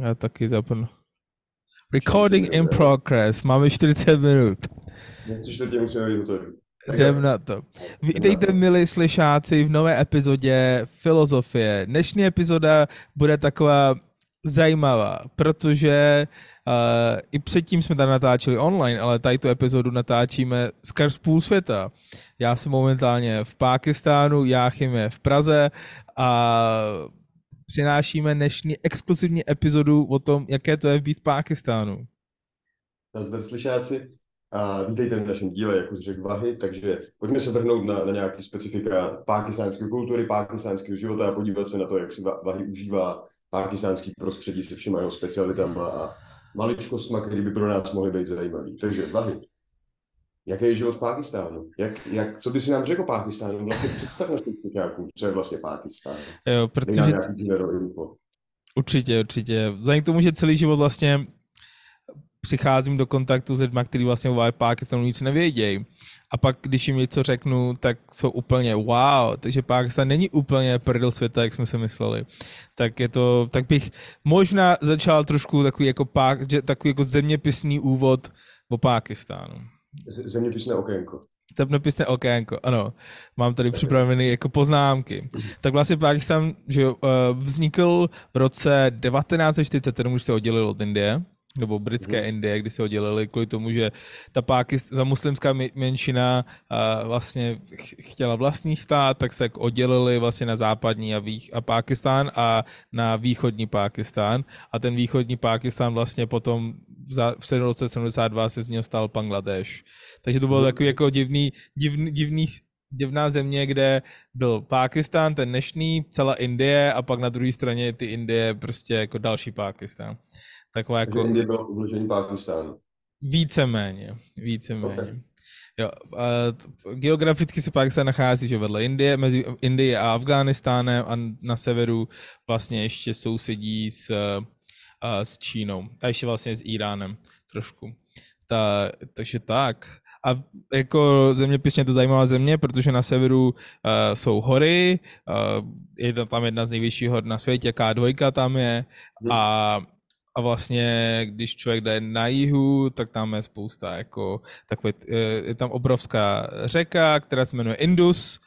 Já taky zapnu. Recording in progress. Máme 40 minut. Tři čtvrtě musíme být hotový. Jdem na to. Vítejte, milí slyšáci, v nové epizodě Filozofie. Dnešní epizoda bude taková zajímavá, protože uh, i předtím jsme tady natáčeli online, ale tady tu epizodu natáčíme skrz půl světa. Já jsem momentálně v Pákistánu, Jáchym je v Praze a přinášíme dnešní exkluzivní epizodu o tom, jaké to je být v Pákistánu. Nazdar slyšáci a vítejte v našem díle, jak už řekl Vahy, takže pojďme se vrhnout na, na nějaké specifika pákistánské kultury, pákistánského života a podívat se na to, jak si Vahy užívá pákistánský prostředí se všema jeho specialitama a maličkostma, které by pro nás mohly být zajímavé. Takže Vahy, jaký je život v Pákistánu? Jak, jak, co by si nám řekl o Pákistánu? Vlastně představ našim sluchákům, co je vlastně Pákistán. Jo, protože... Určitě, určitě. Vzhledem k tomu, že celý život vlastně přicházím do kontaktu s lidmi, kteří vlastně o Pákistánu nic nevědějí. A pak, když jim něco řeknu, tak jsou úplně wow, takže Pákistán není úplně prdel světa, jak jsme si mysleli. Tak je to, tak bych možná začal trošku takový jako, pák, takový jako zeměpisný úvod o Pákistánu. Zeměpisné okénko. Zeměpisné okénko, ano. Mám tady připravené jako poznámky. Tak vlastně Pákistán že eh, vznikl v roce 1947, když se oddělil od Indie nebo britské mm. Indie, kdy se oddělili kvůli tomu, že ta, Pákist, ta muslimská menšina uh, vlastně chtěla vlastní stát, tak se jako oddělili vlastně na západní a, vých, a Pákistán a na východní Pákistán. A ten východní Pákistán vlastně potom v roce 72 se z něho stal Bangladeš. Takže to bylo mm. takový jako divný, divný, divný divná země, kde byl Pákistán, ten dnešní, celá Indie a pak na druhé straně ty Indie prostě jako další Pákistán. Taková jako... Indie bylo obložení Pákistánu. Víceméně, víceméně. Okay. Jo, a geograficky se Pakistán nachází že vedle Indie, mezi Indie a Afghánistánem a na severu vlastně ještě sousedí s, a, s Čínou a ještě vlastně s Iránem trošku. Ta, takže tak. A jako zeměpisně to zajímavá země, protože na severu uh, jsou hory, uh, je tam jedna z nejvyšších hor na světě, K2 tam je a a vlastně, když člověk jde na jihu, tak tam je spousta jako takové, je tam obrovská řeka, která se jmenuje Indus,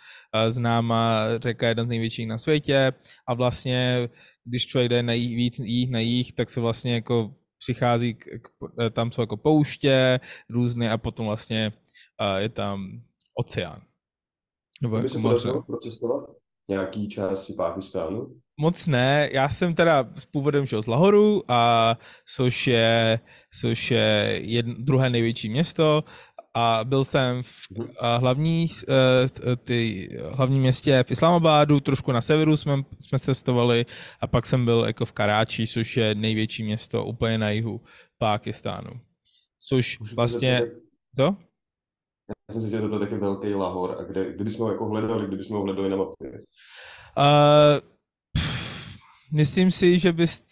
známá řeka jedna z největších na světě a vlastně, když člověk jde na jih, víc jich na jih, tak se vlastně jako přichází, k, k, tam jsou jako pouště různé a potom vlastně je tam oceán. Nebo jako moře. procestovat nějaký části Pákistánu? moc ne. Já jsem teda s původem šel z Lahoru, a což je, což je jedno, druhé největší město a byl jsem v a hlavní, eh, ty, hlavní městě v Islamabadu, trošku na severu jsme, jsme cestovali a pak jsem byl jako v Karáči, což je největší město úplně na jihu Pákistánu. Což vlastně... Co? Já jsem si že to je taky velký Lahor a kde, kdybychom ho jako hledali, kdybychom ho hledali na mapě? Uh, myslím si, že bys...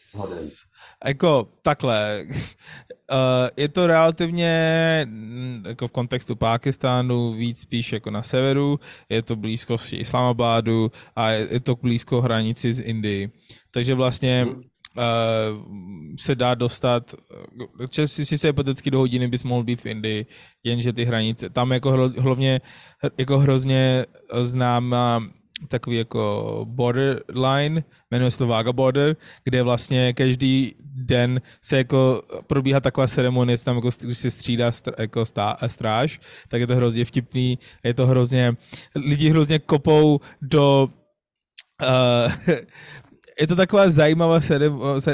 Jako takhle, uh, je to relativně mm, jako v kontextu Pákistánu víc spíš jako na severu, je to blízko Islamabadu a je, to blízko hranici z Indii. Takže vlastně uh, se dá dostat, si se hypoteticky do hodiny bys mohl být v Indii, jenže ty hranice, tam jako hlavně jako hrozně známá takový jako borderline, jmenuje se to Vaga Border, kde vlastně každý den se jako probíhá taková ceremonie, tam jako, když se střídá str, jako stá, stráž, tak je to hrozně vtipný, je to hrozně, lidi hrozně kopou do uh, je to taková zajímavá,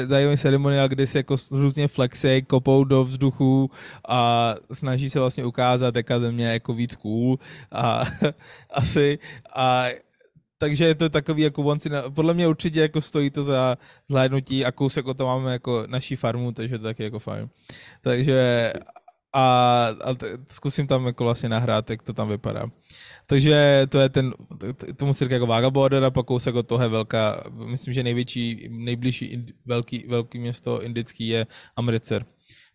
zajímavá ceremonia, kdy se jako různě flexej, kopou do vzduchu a snaží se vlastně ukázat, jaká země je jako víc cool a asi a takže je to takový jako once na, podle mě určitě jako stojí to za zhlédnutí a kousek o to máme jako naší farmu, takže to taky jako fajn. Takže a, a t, zkusím tam jako vlastně nahrát, jak to tam vypadá. Takže to je ten, tomu se říká jako Vaga Border a pak kousek od toho je velká, myslím, že největší, nejbližší velký, velký město indický je Amritsar,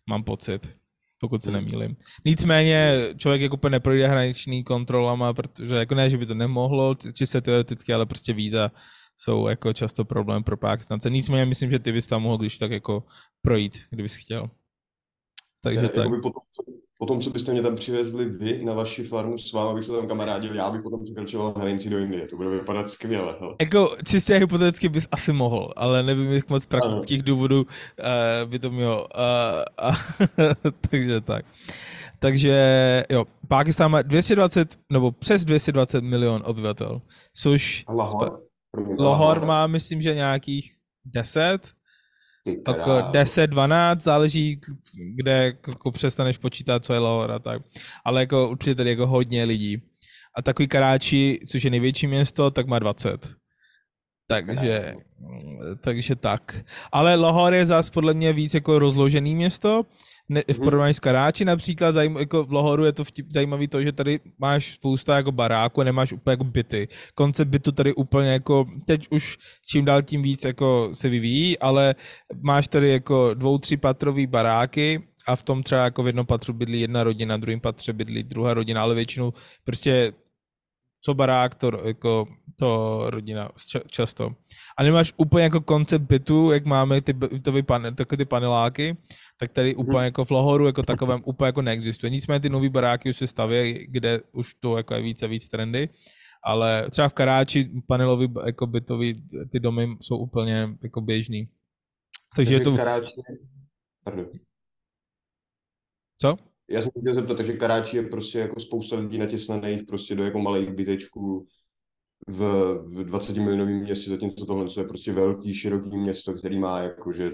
mám pocit pokud se hmm. nemýlim. Nicméně člověk jako úplně neprojde hraniční kontrolama, protože jako ne, že by to nemohlo, či se teoreticky, ale prostě víza jsou jako často problém pro Pakistance. Nicméně myslím, že ty bys tam mohl když tak jako projít, kdybys chtěl. Takže tak. Potom, co, potom, co byste mě tam přivezli vy na vaši farmu s vámi, abych se tam kamarádil, já bych potom překračoval hranici do Indie. To bude vypadat skvěle. Hele. Jako čistě hypoteticky bys asi mohl, ale nevím, jak moc praktických ano. důvodů uh, by to mělo. Uh, uh, takže tak. Takže jo, Pákistán má 220, nebo přes 220 milion obyvatel, což... Lahore? Lahore má, myslím, že nějakých 10, jako 10, 12, záleží, kde jako přestaneš počítat, co je Lahore a tak. Ale jako určitě tady jako hodně lidí. A takový Karáči, což je největší město, tak má 20. Takže, takže tak. Ale Lahore je zase podle mě víc jako rozložený město, ne, v mhm. porovnání s Karáči například, zajím, jako v Lohoru je to vtip, zajímavý to, že tady máš spousta jako baráků a nemáš úplně jako byty. Koncept bytu tady úplně jako, teď už čím dál tím víc jako se vyvíjí, ale máš tady jako dvou, tři patrový baráky a v tom třeba jako v jednom patru bydlí jedna rodina, v druhém patře bydlí druhá rodina, ale většinou prostě co barák, to, jako, to rodina často. A nemáš úplně jako koncept bytu, jak máme ty bytové pan, takové ty paneláky, tak tady úplně hmm. jako v Lahoru jako takovém úplně jako neexistuje. Nicméně ty nový baráky už se staví, kde už to jako je více a víc trendy, ale třeba v Karáči panelový jako bytový ty domy jsou úplně jako běžný. Takže, Takže je to... Karáči... Pardon. Co? Já jsem chtěl zeptat, že Karáči je prostě jako spousta lidí natěsnaných prostě do jako malých bytečků v, v 20 milionovém městě, zatímco tohle je prostě velký, široký město, který má jakože,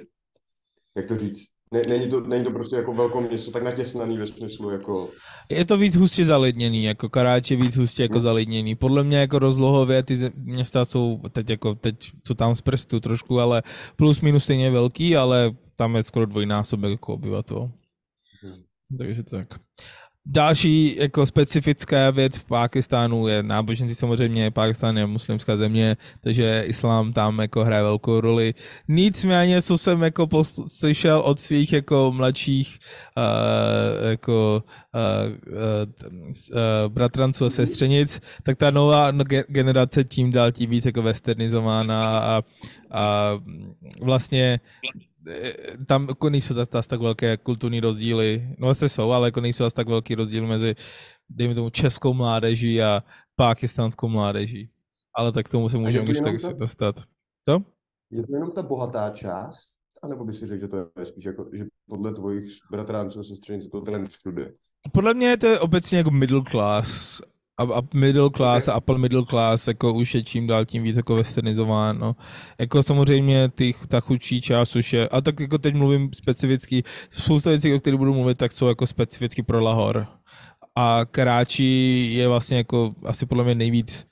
jak to říct, ne, není, to, není to prostě jako velké město tak natěsnaný ve smyslu jako... Je to víc hustě zalidněný, jako Karáč je víc hustě jako hmm. zalidněný. Podle mě jako rozlohově ty města jsou teď jako, teď co tam z prstu trošku, ale plus minus stejně velký, ale tam je skoro dvojnásobek jako obyvatel. Takže tak. Další jako specifická věc v Pákistánu je náboženství samozřejmě, Pákistán je muslimská země, takže islám tam jako hraje velkou roli. Nicméně, co jsem jako slyšel od svých jako mladších uh, jako uh, uh, uh, bratranců a sestřenic, tak ta nová generace tím dál tím víc jako westernizována a, a vlastně tam jako nejsou tak, tak velké kulturní rozdíly, no vlastně jsou, ale jako nejsou tak velký rozdíl mezi, dejme tomu, českou mládeží a pakistánskou mládeží. Ale tak k tomu se můžeme když tak ta... dostat. Co? Je to jenom ta bohatá část? A nebo by si řekl, že to je spíš jako, že podle tvojich bratránců a sestřenic to ten studuje? Podle mě je to obecně jako middle class a middle class a upper middle class jako už je čím dál tím víc jako westernizováno. Jako samozřejmě ty, ta chudší část už je, a tak jako teď mluvím specificky, spousta věcí, o kterých budu mluvit, tak jsou jako specificky pro Lahore. A Karachi je vlastně jako asi podle mě nejvíc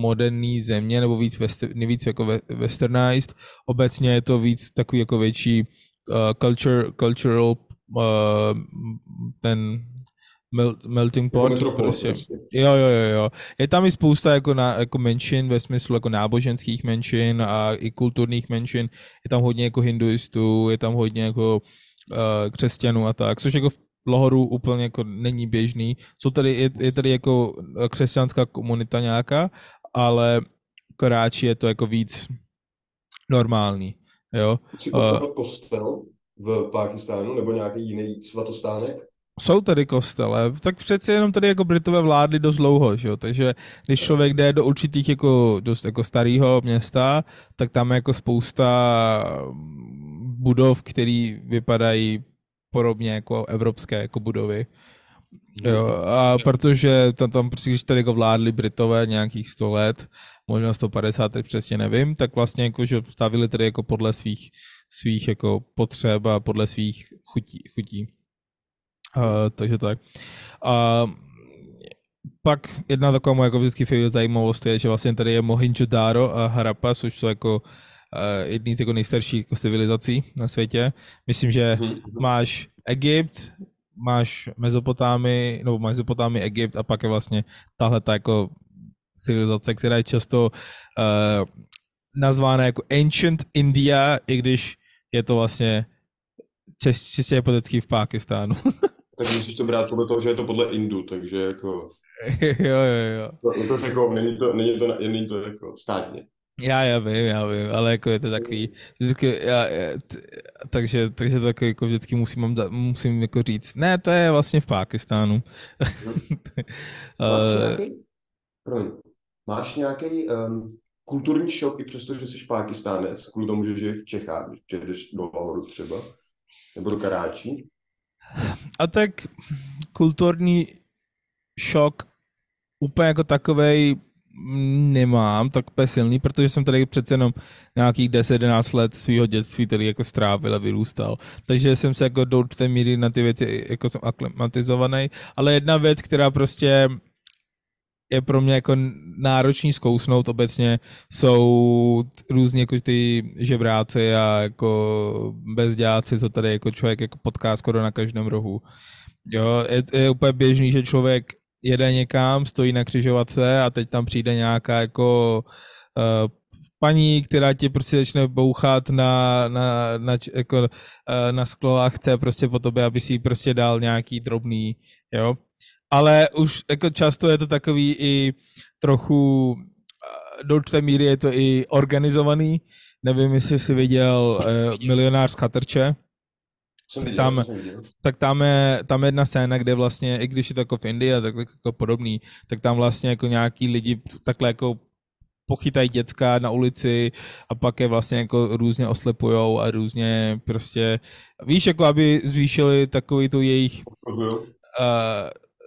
moderní země, nebo víc, wester, nejvíc jako westernized. Obecně je to víc takový jako větší uh, culture, cultural uh, ten Mel, melting pot, jako prostě. prostě. Jo, jo, jo, jo. Je tam i spousta jako, na, jako menšin ve smyslu jako náboženských menšin a i kulturních menšin. Je tam hodně jako hinduistů, je tam hodně jako uh, křesťanů a tak, což jako v Lohoru úplně jako není běžný. Jsou tady, je, je tady jako křesťanská komunita nějaká, ale Karáči je to jako víc normální. Jo? Jsi uh, kostel v Pákistánu nebo nějaký jiný svatostánek? Jsou tady kostele, tak přece jenom tady jako Britové vládli dost dlouho, že jo? takže když člověk jde do určitých jako dost jako starého města, tak tam je jako spousta budov, které vypadají podobně jako evropské jako budovy. Jo, a protože tam, tam prostě, když tady jako vládli Britové nějakých 100 let, možná 150, teď přesně nevím, tak vlastně jako, že stavili tady jako podle svých, svých jako potřeb a podle svých chutí. chutí. Uh, takže tak. Uh, pak jedna taková moje jako vždycky zajímavost je, že vlastně tady je Mohenjo-Daro a Harappa, což jsou jako uh, jedný z jako nejstarších jako civilizací na světě. Myslím, že máš Egypt, máš Mezopotámy, nebo Mezopotámy, Egypt a pak je vlastně tahle ta jako civilizace, která je často uh, nazvána jako Ancient India, i když je to vlastně čistě hypotetický v Pákistánu. tak musíš to brát podle toho, že je to podle Indu, takže jako... jo, jo, jo. To, to jako, není to, není to, není to jako státně. Já, já vím, já vím, ale jako je to takový, vždycky, já, já, t, takže, takže to jako, jako vždycky musím, musím jako říct, ne, to je vlastně v Pákistánu. Máš nějaký, promiň, máš nějaký um, kulturní šok, i přesto, že jsi Pákistánec, kvůli tomu, že žiješ v Čechách, že jdeš do Lahoru třeba, nebo do Karáčí? A tak kulturní šok úplně jako takovej nemám tak úplně silný, protože jsem tady přece jenom nějakých 10-11 let svého dětství tady jako strávil a vyrůstal. Takže jsem se jako do určité míry na ty věci jako jsem aklimatizovaný. Ale jedna věc, která prostě je pro mě jako náročný zkousnout obecně, jsou různě jako ty žebráci a jako bezděláci, co tady jako člověk jako potká skoro na každém rohu. Jo, je, je úplně běžný, že člověk jede někam, stojí na křižovatce a teď tam přijde nějaká jako uh, paní, která ti prostě začne bouchat na, na, na, jako, uh, na sklo a chce prostě po tobě, aby si prostě dal nějaký drobný, jo. Ale už jako často je to takový i trochu, uh, do určité míry je to i organizovaný. Nevím, jestli jsi viděl uh, Milionář z Chatrče, jsem viděl, tam, jsem viděl. tak tam je, tam je jedna scéna, kde vlastně, i když je to jako v Indii a tak, tak jako podobný, tak tam vlastně jako nějaký lidi takhle jako pochytají děcka na ulici a pak je vlastně jako různě oslepujou a různě prostě, víš, jako aby zvýšili takový tu jejich, uh,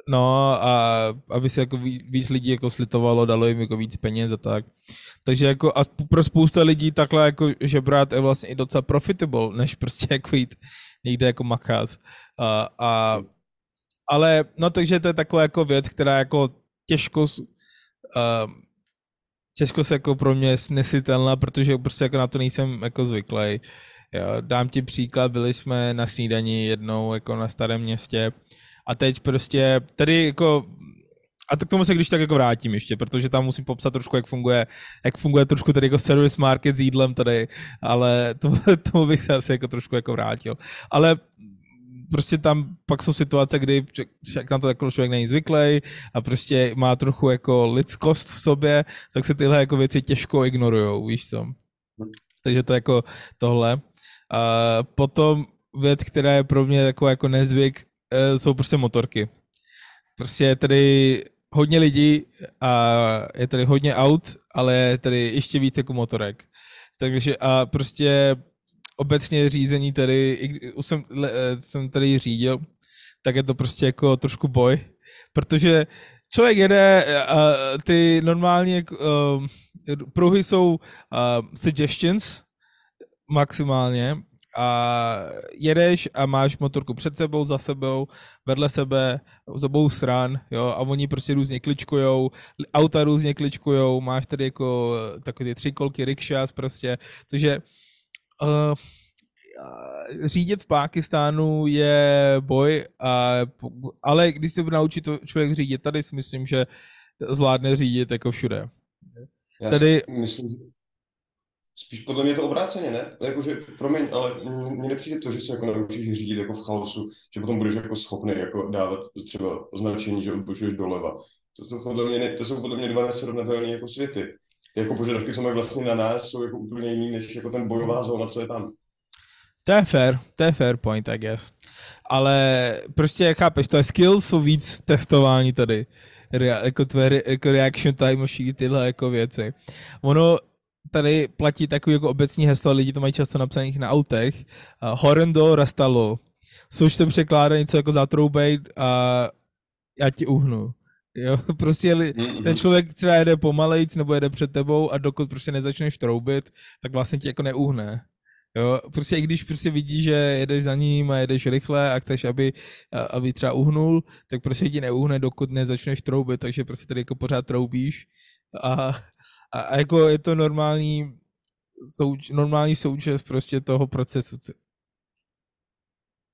no a aby se jako víc lidí jako slitovalo, dalo jim jako víc peněz a tak. Takže jako a pro spousta lidí takhle jako žebrat je vlastně i docela profitable, než prostě jako jít někde jako makat. A, a, ale, no takže to je taková jako věc, která jako těžko, uh, těžko se jako pro mě snesitelná, protože prostě jako na to nejsem jako zvyklý. Jo, dám ti příklad, byli jsme na snídani jednou jako na starém městě a teď prostě, tady jako a tak k tomu se když tak jako vrátím ještě, protože tam musím popsat trošku, jak funguje, jak funguje trošku tady jako service market s jídlem tady, ale to, tomu bych se asi jako trošku jako vrátil. Ale prostě tam pak jsou situace, kdy jak na to jako člověk není zvyklý a prostě má trochu jako lidskost v sobě, tak se tyhle jako věci těžko ignorujou, víš co. Takže to jako tohle. A potom věc, která je pro mě jako, jako nezvyk, jsou prostě motorky. Prostě tady hodně lidí a je tady hodně aut, ale je tady ještě více jako motorek. Takže a prostě obecně řízení tady, už jsem, jsem tady řídil, tak je to prostě jako trošku boj, protože člověk jede a ty normálně uh, pruhy jsou suggestions maximálně a jedeš a máš motorku před sebou, za sebou, vedle sebe, z obou stran, jo, a oni prostě různě kličkujou, auta různě kličkujou, máš tady jako takové ty tři kolky rickshaws prostě, takže uh, řídit v Pákistánu je boj, a, ale když se naučí to člověk řídit, tady si myslím, že zvládne řídit jako všude. Já tady... myslím, Spíš podle mě je to obráceně, ne? Jakože, promiň, ale mně nepřijde to, že se jako naučíš řídit jako v chaosu, že potom budeš jako schopný jako dávat třeba označení, že odbočuješ doleva. To, to, podle mě, to jsou podle mě dva nesrovnatelné jako světy. Ty jako požadavky, co mají vlastně na nás, jsou jako úplně jiný, než jako ten bojová zóna, co je tam. To je fair, to je fair point, I guess. Ale prostě chápeš, to je skills, jsou víc testování tady. Rea, jako tvé jako reaction time, tyhle jako věci. Ono, tady platí takový jako obecní heslo, lidi to mají často napsaných na autech, uh, horendo rastalo, což se překládá něco jako zatroubej a já ti uhnu. Jo, prostě mm-hmm. ten člověk třeba jede pomalejc nebo jede před tebou a dokud prostě nezačneš troubit, tak vlastně ti jako neuhne. Jo, prostě i když prostě vidíš, že jedeš za ním a jedeš rychle a chceš, aby, aby třeba uhnul, tak prostě ti neuhne, dokud nezačneš troubit, takže prostě tady jako pořád troubíš a, a, a jako je to normální, souč, normální součást prostě toho procesu.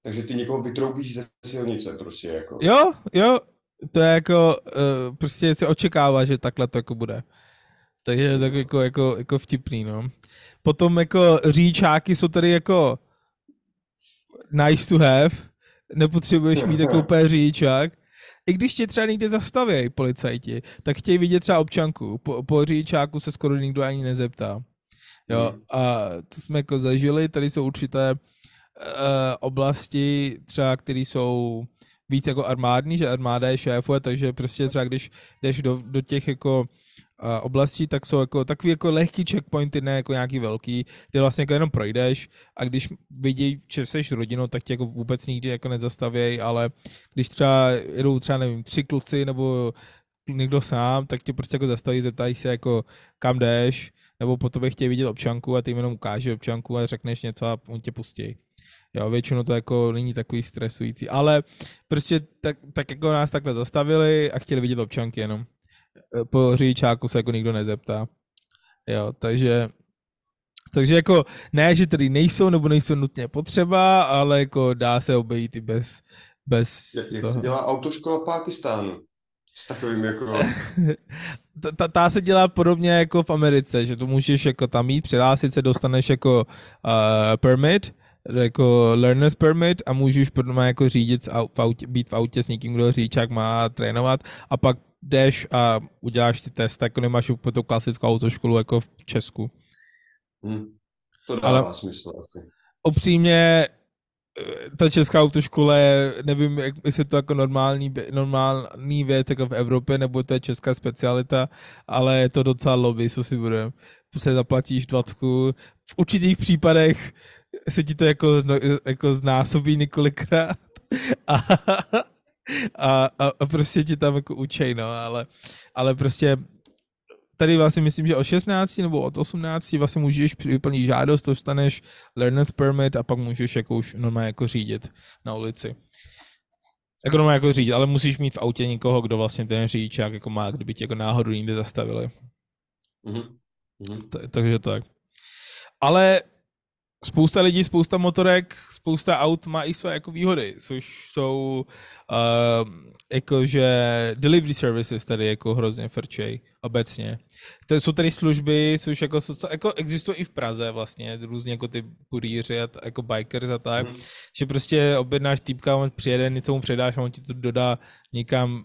Takže ty někoho vytroubíš ze silnice prostě jako. Jo, jo, to je jako, uh, prostě se očekává, že takhle to jako bude. Takže je tak jako, jako, jako vtipný, no. Potom jako říčáky jsou tady jako nice to have, nepotřebuješ mít jako úplně říčák, i když tě třeba někde zastaví policajti, tak chtějí vidět třeba občanku. Po, po řidičáku se skoro nikdo ani nezeptá. Jo, hmm. a to jsme jako zažili, tady jsou určité uh, oblasti třeba, které jsou víc jako armádní, že armáda je šéfuje, takže prostě třeba když jdeš do, do těch jako oblastí, tak jsou jako takový jako lehký checkpointy, ne jako nějaký velký, kde vlastně jako jenom projdeš a když vidí, že jsi rodinou, tak tě jako vůbec nikdy jako nezastavějí, ale když třeba jedou třeba nevím, tři kluci nebo někdo sám, tak tě prostě jako zastaví, zeptají se jako kam jdeš, nebo po tobě chtějí vidět občanku a ty jim jenom ukáže občanku a řekneš něco a on tě pustí. Jo, většinou to jako není takový stresující, ale prostě tak, tak jako nás takhle zastavili a chtěli vidět občanky jenom. Po řidičáku se jako nikdo nezeptá. Jo, takže takže jako ne, že tady nejsou nebo nejsou nutně potřeba, ale jako dá se obejít i bez, bez Jak, jak se dělá autoškola v Pákistánu? S takovým jako... ta, ta se dělá podobně jako v Americe, že tu můžeš jako tam mít, přihlásit se, dostaneš jako uh, permit, jako learner's permit a můžeš potom jako řídit v autě, být v autě s někým, kdo řidičák má trénovat a pak jdeš a uděláš si test, jako nemáš úplně tu klasickou autoškolu jako v Česku. Hmm. To dává Ale smysl asi. Upřímně, ta česká autoškola je, nevím, jak, jestli to jako normální, normální věc jako v Evropě, nebo to je česká specialita, ale je to docela lobby, co si budeme. Prostě zaplatíš dvacku, v určitých případech se ti to jako, jako znásobí několikrát a, a, a, a prostě ti tam jako učej, no, ale, ale prostě tady vlastně myslím, že od 16 nebo od 18 vlastně můžeš vyplnit žádost, dostaneš learner's permit a pak můžeš jako už normálně jako řídit na ulici. Jako normálně jako řídit, ale musíš mít v autě někoho, kdo vlastně ten řidičák jako má, kdyby tě jako náhodou někde zastavili. Mm-hmm. takže tak. Ale spousta lidí, spousta motorek, spousta aut má i své jako výhody, což jsou uh, jakože delivery services tady jako hrozně frčej obecně. To jsou tady služby, což jako, jako existují i v Praze vlastně, různě jako ty kurýři a jako bikers a tak, mm. že prostě objednáš týpka, on přijede, něco mu předáš a on ti to dodá někam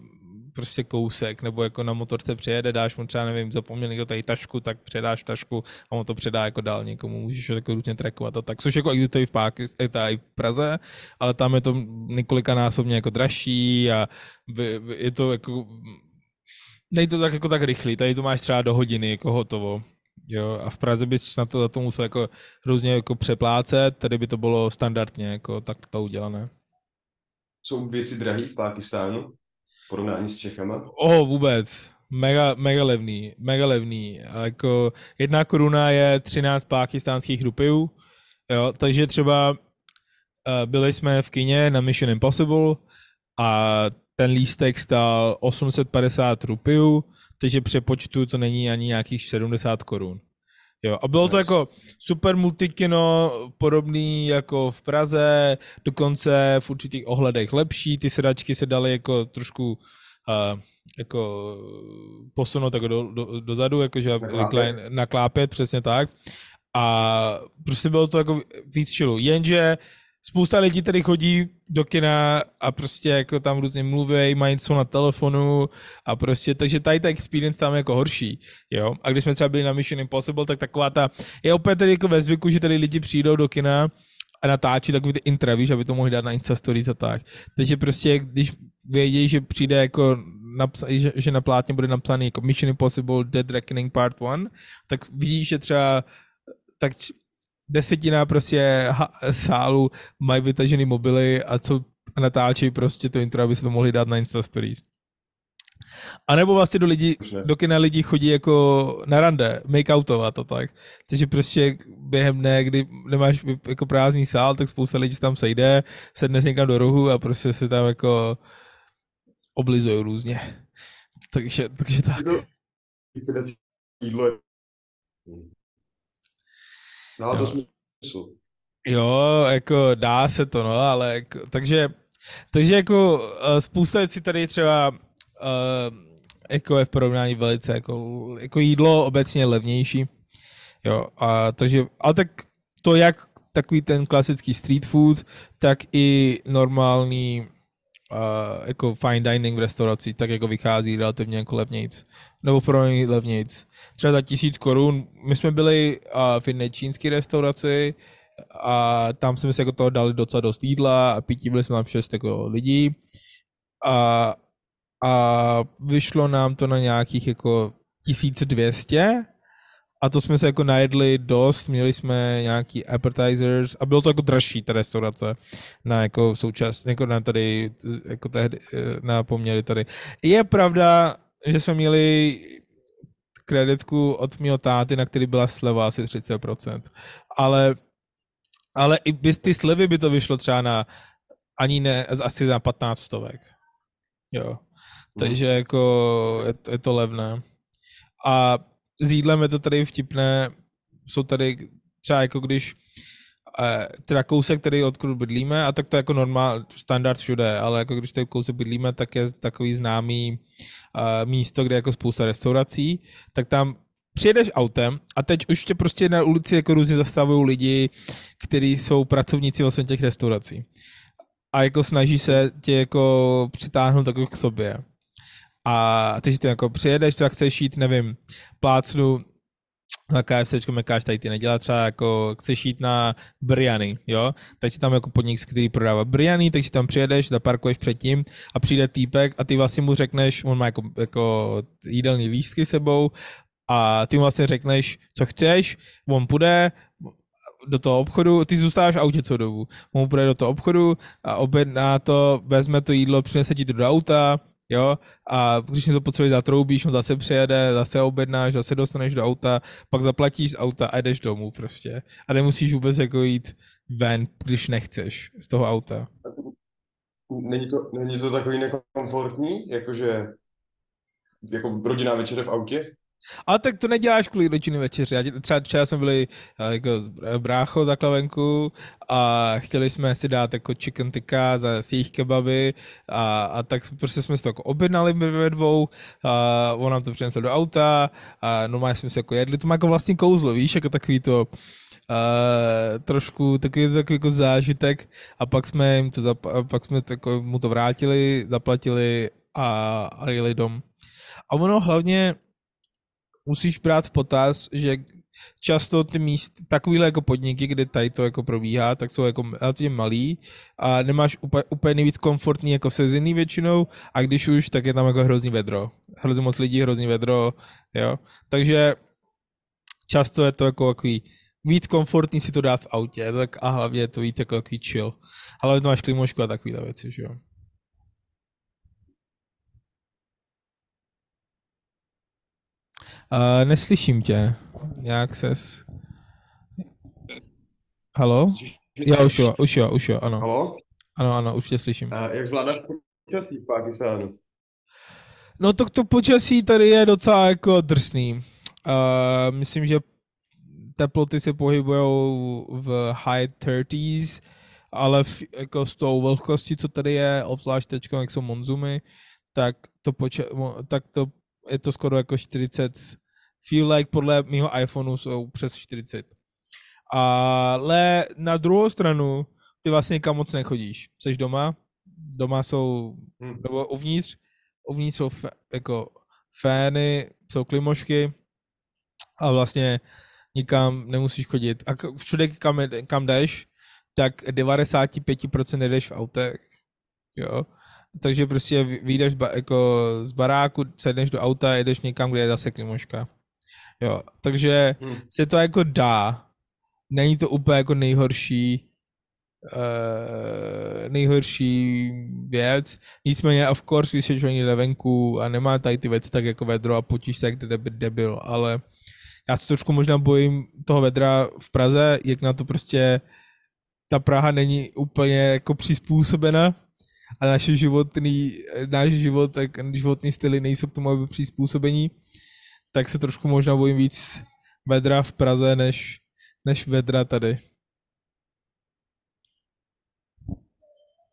prostě kousek, nebo jako na motorce přijede, dáš mu třeba, nevím, zapomněl někdo tady tašku, tak předáš tašku a on to předá jako dál někomu, můžeš ho jako různě trackovat a tak, což jako existuje v, Pákistánu, i v Praze, ale tam je to několikanásobně jako dražší a je to jako nejde to tak jako tak rychlý, tady to máš třeba do hodiny jako hotovo. Jo, a v Praze bys na to za to musel jako různě jako přeplácet, tady by to bylo standardně jako tak to udělané. Jsou věci drahé v Pákistánu? Porovnání s Čechama? Oh, vůbec. Mega, mega levný, mega levný. A jako jedna koruna je 13 pákistánských rupiů, jo, takže třeba uh, byli jsme v kině na Mission Impossible a ten lístek stál 850 rupiů, takže přepočtu to není ani nějakých 70 korun. Jo, a bylo to jako super multikino, podobný jako v Praze, dokonce v určitých ohledech lepší, ty sedačky se daly jako trošku uh, jako posunout jako do, do, dozadu, jakože naklápět. naklápět, přesně tak. A prostě bylo to jako víc chillu. Jenže spousta lidí tady chodí do kina a prostě jako tam různě mluví, mají něco na telefonu a prostě, takže tady ta experience tam je jako horší, jo. A když jsme třeba byli na Mission Impossible, tak taková ta, je opět tady jako ve zvyku, že tady lidi přijdou do kina a natáčí takový ty intra, víš, aby to mohli dát na Insta Stories a tak. Takže prostě, když vědí, že přijde jako napsa- že, že na plátně bude napsaný jako Mission Impossible Dead Reckoning Part 1, tak vidíš, že třeba tak desetina prostě sálu mají vytažený mobily a co natáčí prostě to intro, aby se to mohli dát na Insta Stories. A nebo vlastně do, lidi, do kina lidi chodí jako na rande, make-outovat a tak. Takže prostě během dne, kdy nemáš jako prázdný sál, tak spousta lidí se tam sejde, sedne se někam do rohu a prostě se tam jako oblizují různě. Takže, takže tak. Jídlo Dá to smysl. Jo, jako dá se to, no, ale jako, takže, takže jako uh, spousta věcí tady třeba uh, jako je v porovnání velice jako, jako jídlo obecně levnější. Jo, a takže, ale tak to jak takový ten klasický street food, tak i normální uh, jako fine dining v restauraci, tak jako vychází relativně jako levnějc. Nebo pro ně levnějc. Třeba za tisíc korun. My jsme byli uh, v jedné čínské restauraci a tam jsme si jako toho dali docela dost jídla a pití byli jsme tam šest jako lidí. A, a vyšlo nám to na nějakých jako 1200 a to jsme se jako najedli dost, měli jsme nějaký appetizers a bylo to jako dražší ta restaurace na jako součas, jako na tady, jako tehdy, na poměry tady. Je pravda, že jsme měli kreditku od mého táty, na který byla sleva asi 30%, ale, ale i bez ty slevy by to vyšlo třeba na ani ne, asi za 15 stovek. Jo. Mhm. Takže jako je je to levné. A s jídlem je to tady vtipné, jsou tady třeba jako když eh, teda kousek, který odkud bydlíme, a tak to je jako normál, standard všude, ale jako když tady kousek bydlíme, tak je takový známý uh, místo, kde je jako spousta restaurací, tak tam přijedeš autem a teď už tě prostě na ulici jako různě zastavují lidi, kteří jsou pracovníci vlastně těch restaurací. A jako snaží se tě jako přitáhnout jako k sobě. A ty si to jako přijedeš, třeba chceš jít, nevím, plácnu na KFC, mekáš tady ty nedělá třeba jako chceš jít na biryani, jo, tak si tam jako podnik, který prodává biryani, tak si tam přijedeš, zaparkuješ předtím a přijde týpek a ty vlastně mu řekneš, on má jako, jako jídelní lístky sebou a ty mu vlastně řekneš, co chceš, on půjde, do toho obchodu, ty zůstáváš v autě co dobu. On půjde do toho obchodu a objedná to, vezme to jídlo, přinese ti to do auta, jo, a když to potřebuješ zatroubíš, on zase přijede, zase objednáš, zase dostaneš do auta, pak zaplatíš z auta a jdeš domů prostě. A nemusíš vůbec jako jít ven, když nechceš z toho auta. Není to, není to takový nekomfortní, jakože jako rodinná večeře v autě? Ale tak to neděláš kvůli rodinné večeři. Třeba včera jsme byli eh, jako brácho takhle venku a chtěli jsme si dát jako chicken tikka za jejich kebaby a, a tak prostě jsme si to jako objednali ve dvou a on nám to přinesl do auta a normálně jsme si jako jedli. To má jako vlastní kouzlo, víš, jako takový to Uh, trošku takový, takový jako zážitek a pak jsme jim to, zap- pak jsme tako, mu to vrátili, zaplatili a, a jeli dom. A ono hlavně musíš brát v potaz, že často ty míst, takovýhle jako podniky, kde tady to jako probíhá, tak jsou jako relativně malý a nemáš úplně, úplně nejvíc komfortní jako sezený většinou a když už, tak je tam jako hrozný vedro. Hrozně moc lidí, hrozný vedro, jo. Takže často je to jako takový víc komfortní si to dát v autě, tak a hlavně je to víc jako takový chill. Ale to máš klimošku a takovýhle věci, že jo. Uh, neslyším tě. Jak ses... Halo? Jo, už jo, už jo, už jo, ano. Halo? Ano, ano, už tě slyším. A jak zvládáš počasí v Pakistánu? No to, to počasí tady je docela jako drsný. Uh, myslím, že teploty se pohybují v high 30s, ale v, jako s tou vlhkostí, co tady je, obzvlášť teď, jak jsou monzumy, tak to, poča- tak to je to skoro jako 40, feel like podle mého iPhoneu jsou přes 40. Ale na druhou stranu, ty vlastně kam moc nechodíš. Jsi doma, doma jsou, hmm. nebo uvnitř, uvnitř jsou f, jako fény, jsou klimošky a vlastně nikam nemusíš chodit. A všude, kam, kam jdeš, tak 95% jdeš v autech. Jo takže prostě vyjdeš ba, jako z baráku, sedneš do auta a jedeš někam, kde je zase klimoška. Jo, takže hmm. se to jako dá. Není to úplně jako nejhorší uh, nejhorší věc. Nicméně, of course, když jsi někde venku a nemá tady ty věci tak jako vedro a potíš se jak debil, ale já se trošku možná bojím toho vedra v Praze, jak na to prostě ta Praha není úplně jako přizpůsobena a naše životný, náš život, tak životní styly nejsou k tomu, aby přizpůsobení, tak se trošku možná bojím víc vedra v Praze, než, než vedra tady.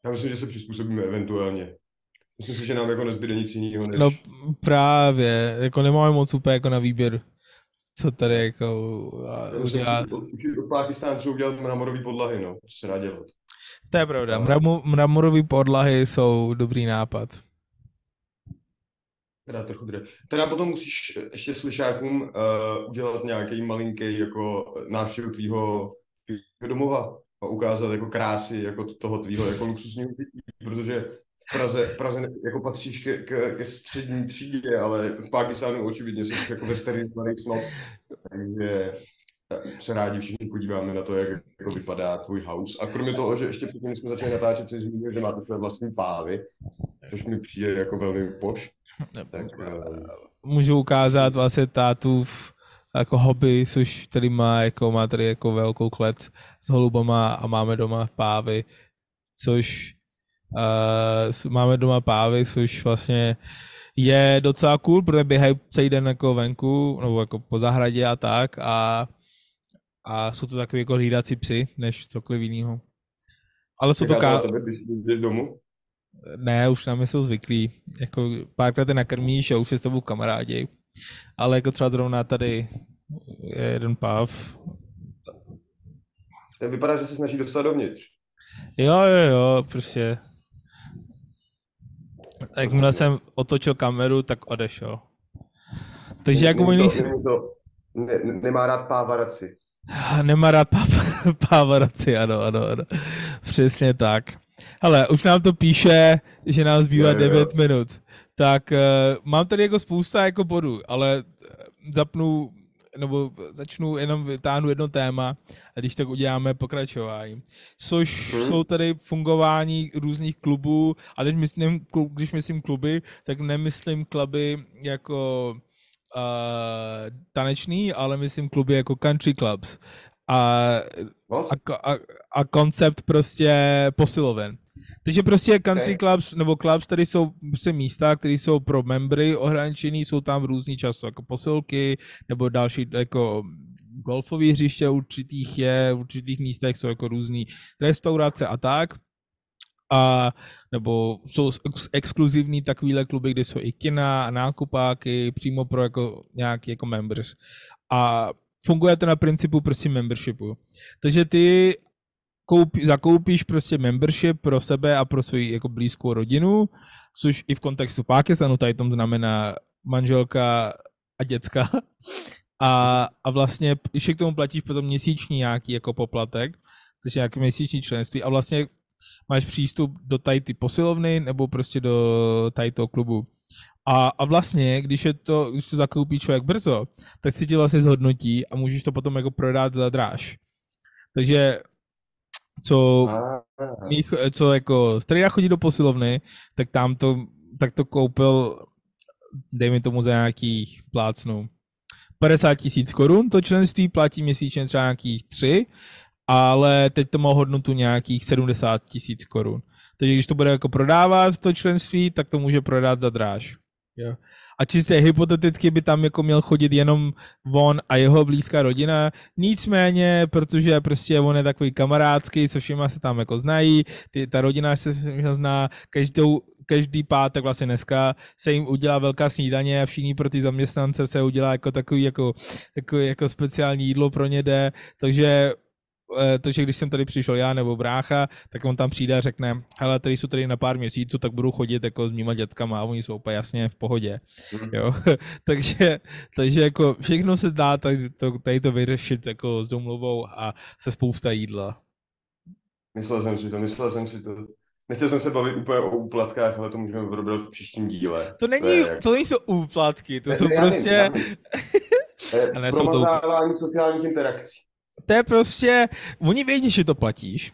Já myslím, že se přizpůsobíme eventuálně. Myslím si, že nám jako nezbyde nic jiného, než... No právě, jako nemáme moc úplně jako na výběr, co tady jako udělat. Od Pakistánců udělat mramorový podlahy, no, co se dá dělat. To je pravda, Mramu, mramorové podlahy jsou dobrý nápad. Teda trochu dře. Teda potom musíš ještě slyšákům uh, udělat nějaký malinký jako návštěvu tvýho, tvýho domova a ukázat jako krásy jako toho tvýho jako luxusního bytí, protože v Praze, v Praze jako patříš ke, ke, ke střední třídě, ale v Pakistánu očividně jsi jako sterilizovaný snot, takže se rádi všichni podíváme na to, jak jako vypadá tvůj house. A kromě toho, že ještě předtím, jsme začali natáčet, si zmínil, že máte své vlastní pávy, což mi přijde jako velmi poš. Tak, uh... Můžu ukázat vlastně tátu v jako hobby, což tady má, jako má tady jako velkou klec s holubama a máme doma pávy, což uh, máme doma pávy, což vlastně je docela cool, protože běhají celý den jako venku, nebo jako po zahradě a tak a, a jsou to takový jako hlídací psy, než cokoliv jiného. Ale jsou to ká... Tebe, když jdeš domů? Ne, už na mě jsou zvyklí. Jako párkrát je nakrmíš a už se s tebou kamarádi. Ale jako třeba zrovna tady je jeden páv. Vypadá, že se snaží dostat dovnitř. Jo, jo, jo, prostě. Jakmile jsem otočil kameru, tak odešel. Takže jako můj nejsi... Ne, nemá rád pávaraci. Nemá rád pávaraci, ano, ano, ano. Přesně tak. Ale už nám to píše, že nám zbývá jo, jo. 9 minut. Tak uh, mám tady jako spousta jako bodů, ale zapnu nebo začnu jenom vytáhnout jedno téma, a když tak uděláme pokračování. Což hmm. jsou tady fungování různých klubů, a teď myslím, když myslím kluby, tak nemyslím kluby jako uh, tanečný, ale myslím kluby jako country clubs. A, a, a, a koncept prostě posiloven. Takže prostě country okay. clubs nebo clubs, tady jsou prostě místa, které jsou pro membry ohraničený, jsou tam různý často, jako posilky nebo další jako golfové hřiště určitých je, v určitých místech jsou jako různý restaurace a tak. A, nebo jsou ex- exkluzivní takovýhle kluby, kde jsou i kina a nákupáky přímo pro jako nějaký jako members. A funguje to na principu prostě membershipu. Takže ty koupi, zakoupíš prostě membership pro sebe a pro svou jako blízkou rodinu, což i v kontextu Pákistánu tady tom znamená manželka a děcka. A, a vlastně ještě k tomu platíš potom měsíční nějaký jako poplatek, takže nějaké měsíční členství a vlastně máš přístup do tady ty posilovny nebo prostě do tady toho klubu. A, a vlastně, když, je to, když to zakoupí člověk brzo, tak si ti vlastně zhodnotí a můžeš to potom jako prodat za dráž. Takže co, mých, co jako strejda chodí do posilovny, tak tam to, tak to koupil, dejme tomu za nějakých plácnů, 50 tisíc korun, to členství platí měsíčně třeba nějakých 3, ale teď to má hodnotu nějakých 70 tisíc korun. Takže když to bude jako prodávat to členství, tak to může prodat za dráž. Jo. A čistě hypoteticky by tam jako měl chodit jenom on a jeho blízká rodina. Nicméně, protože prostě on je takový kamarádský, co všema se tam jako znají, ty, ta rodina se zná, každou, každý pátek vlastně dneska se jim udělá velká snídaně a všichni pro ty zaměstnance se udělá jako takový jako, takový jako speciální jídlo pro ně jde, takže to, že když jsem tady přišel já nebo brácha, tak on tam přijde a řekne, hele, tady jsou tady na pár měsíců, tak budu chodit jako s mýma dětkama a oni jsou úplně jasně v pohodě. Mm. Jo? takže, takže jako všechno se dá tady to, tady to vyřešit jako s domluvou a se spousta jídla. Myslel jsem si to, myslel jsem si to. Nechtěl jsem se bavit úplně o úplatkách, ale to můžeme probrat v příštím díle. To není, to, jak... to nejsou úplatky, to ne, jsou ne, prostě... Já nevím, já nevím. jsou to... sociálních interakcí to je prostě, oni vědí, že to platíš,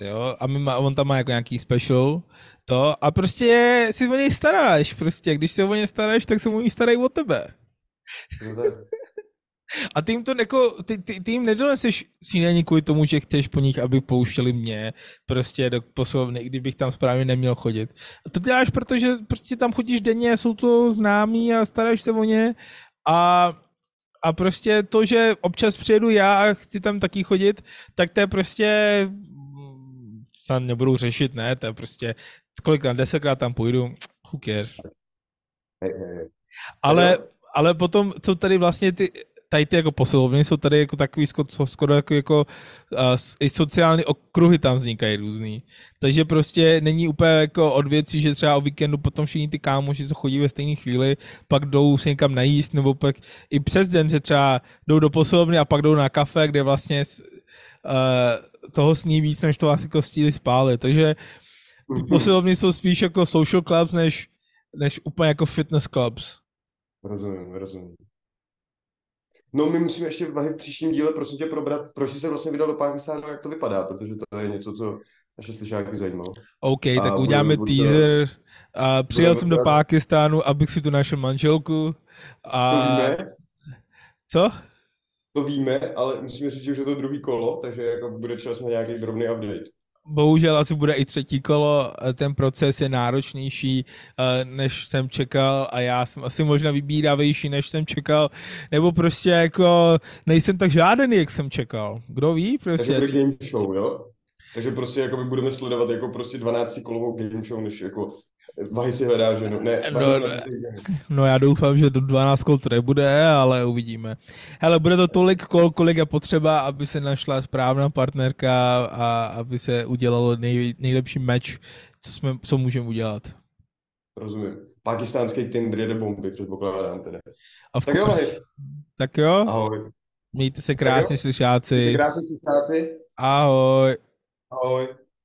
jo, a má, on tam má jako nějaký special, to, a prostě si o něj staráš, prostě, když se o něj staráš, tak se o něj starají o tebe. A ty jim to jako, ty, ty, ty jim nedoneseš snídaní kvůli tomu, že chceš po nich, aby pouštěli mě prostě do poslovny, kdybych tam správně neměl chodit. A to děláš, protože prostě tam chodíš denně, jsou to známí a staráš se o ně a a prostě to, že občas přijedu já a chci tam taky chodit, tak to je prostě tam nebudu řešit, ne, to je prostě kolikrát, desetkrát tam půjdu, who cares. Ale, ale potom, co tady vlastně ty, tady ty jako posilovny jsou tady jako takový skoro, skoro jako, jako uh, i sociální okruhy tam vznikají různý. Takže prostě není úplně jako od věcí, že třeba o víkendu potom všichni ty kámoši, co chodí ve stejné chvíli, pak jdou si někam najíst, nebo pak i přes den se třeba jdou do posilovny a pak jdou na kafe, kde vlastně uh, toho sní víc, než to vlastně jako stíli spály. Takže ty mhm. posilovny jsou spíš jako social clubs, než, než úplně jako fitness clubs. Rozumím, rozumím. No my musíme ještě v příštím díle prosím tě probrat, proč jsi se vlastně vydal do Pakistánu, jak to vypadá, protože to je něco, co naše slyšáky zajímalo. OK, a tak uděláme bude, teaser. A přijel jsem do Pakistánu, abych si tu našel manželku. A... To víme. Co? To víme, ale musíme říct, že už je to druhý kolo, takže jako bude čas na nějaký drobný update bohužel asi bude i třetí kolo, ten proces je náročnější, eh, než jsem čekal a já jsem asi možná vybíravější, než jsem čekal, nebo prostě jako nejsem tak žádaný, jak jsem čekal. Kdo ví? Prostě. Takže game show, jo? Takže prostě jako budeme sledovat jako prostě 12 kolovou game show, než jako Vahy si hledá ženu. Ne, no, no, já doufám, že to 12 kol to nebude, ale uvidíme. Hele, bude to tolik kol, kolik je potřeba, aby se našla správná partnerka a aby se udělalo nej, nejlepší meč, co, jsme, co můžeme udělat. Rozumím. Pakistánský Tinder jede bomby, předpokládám tedy. A tak jo, Tak jo. Ahoj. Mějte se krásně, slyšáci. Mějte se krásně, slyšáci. Ahoj. Ahoj.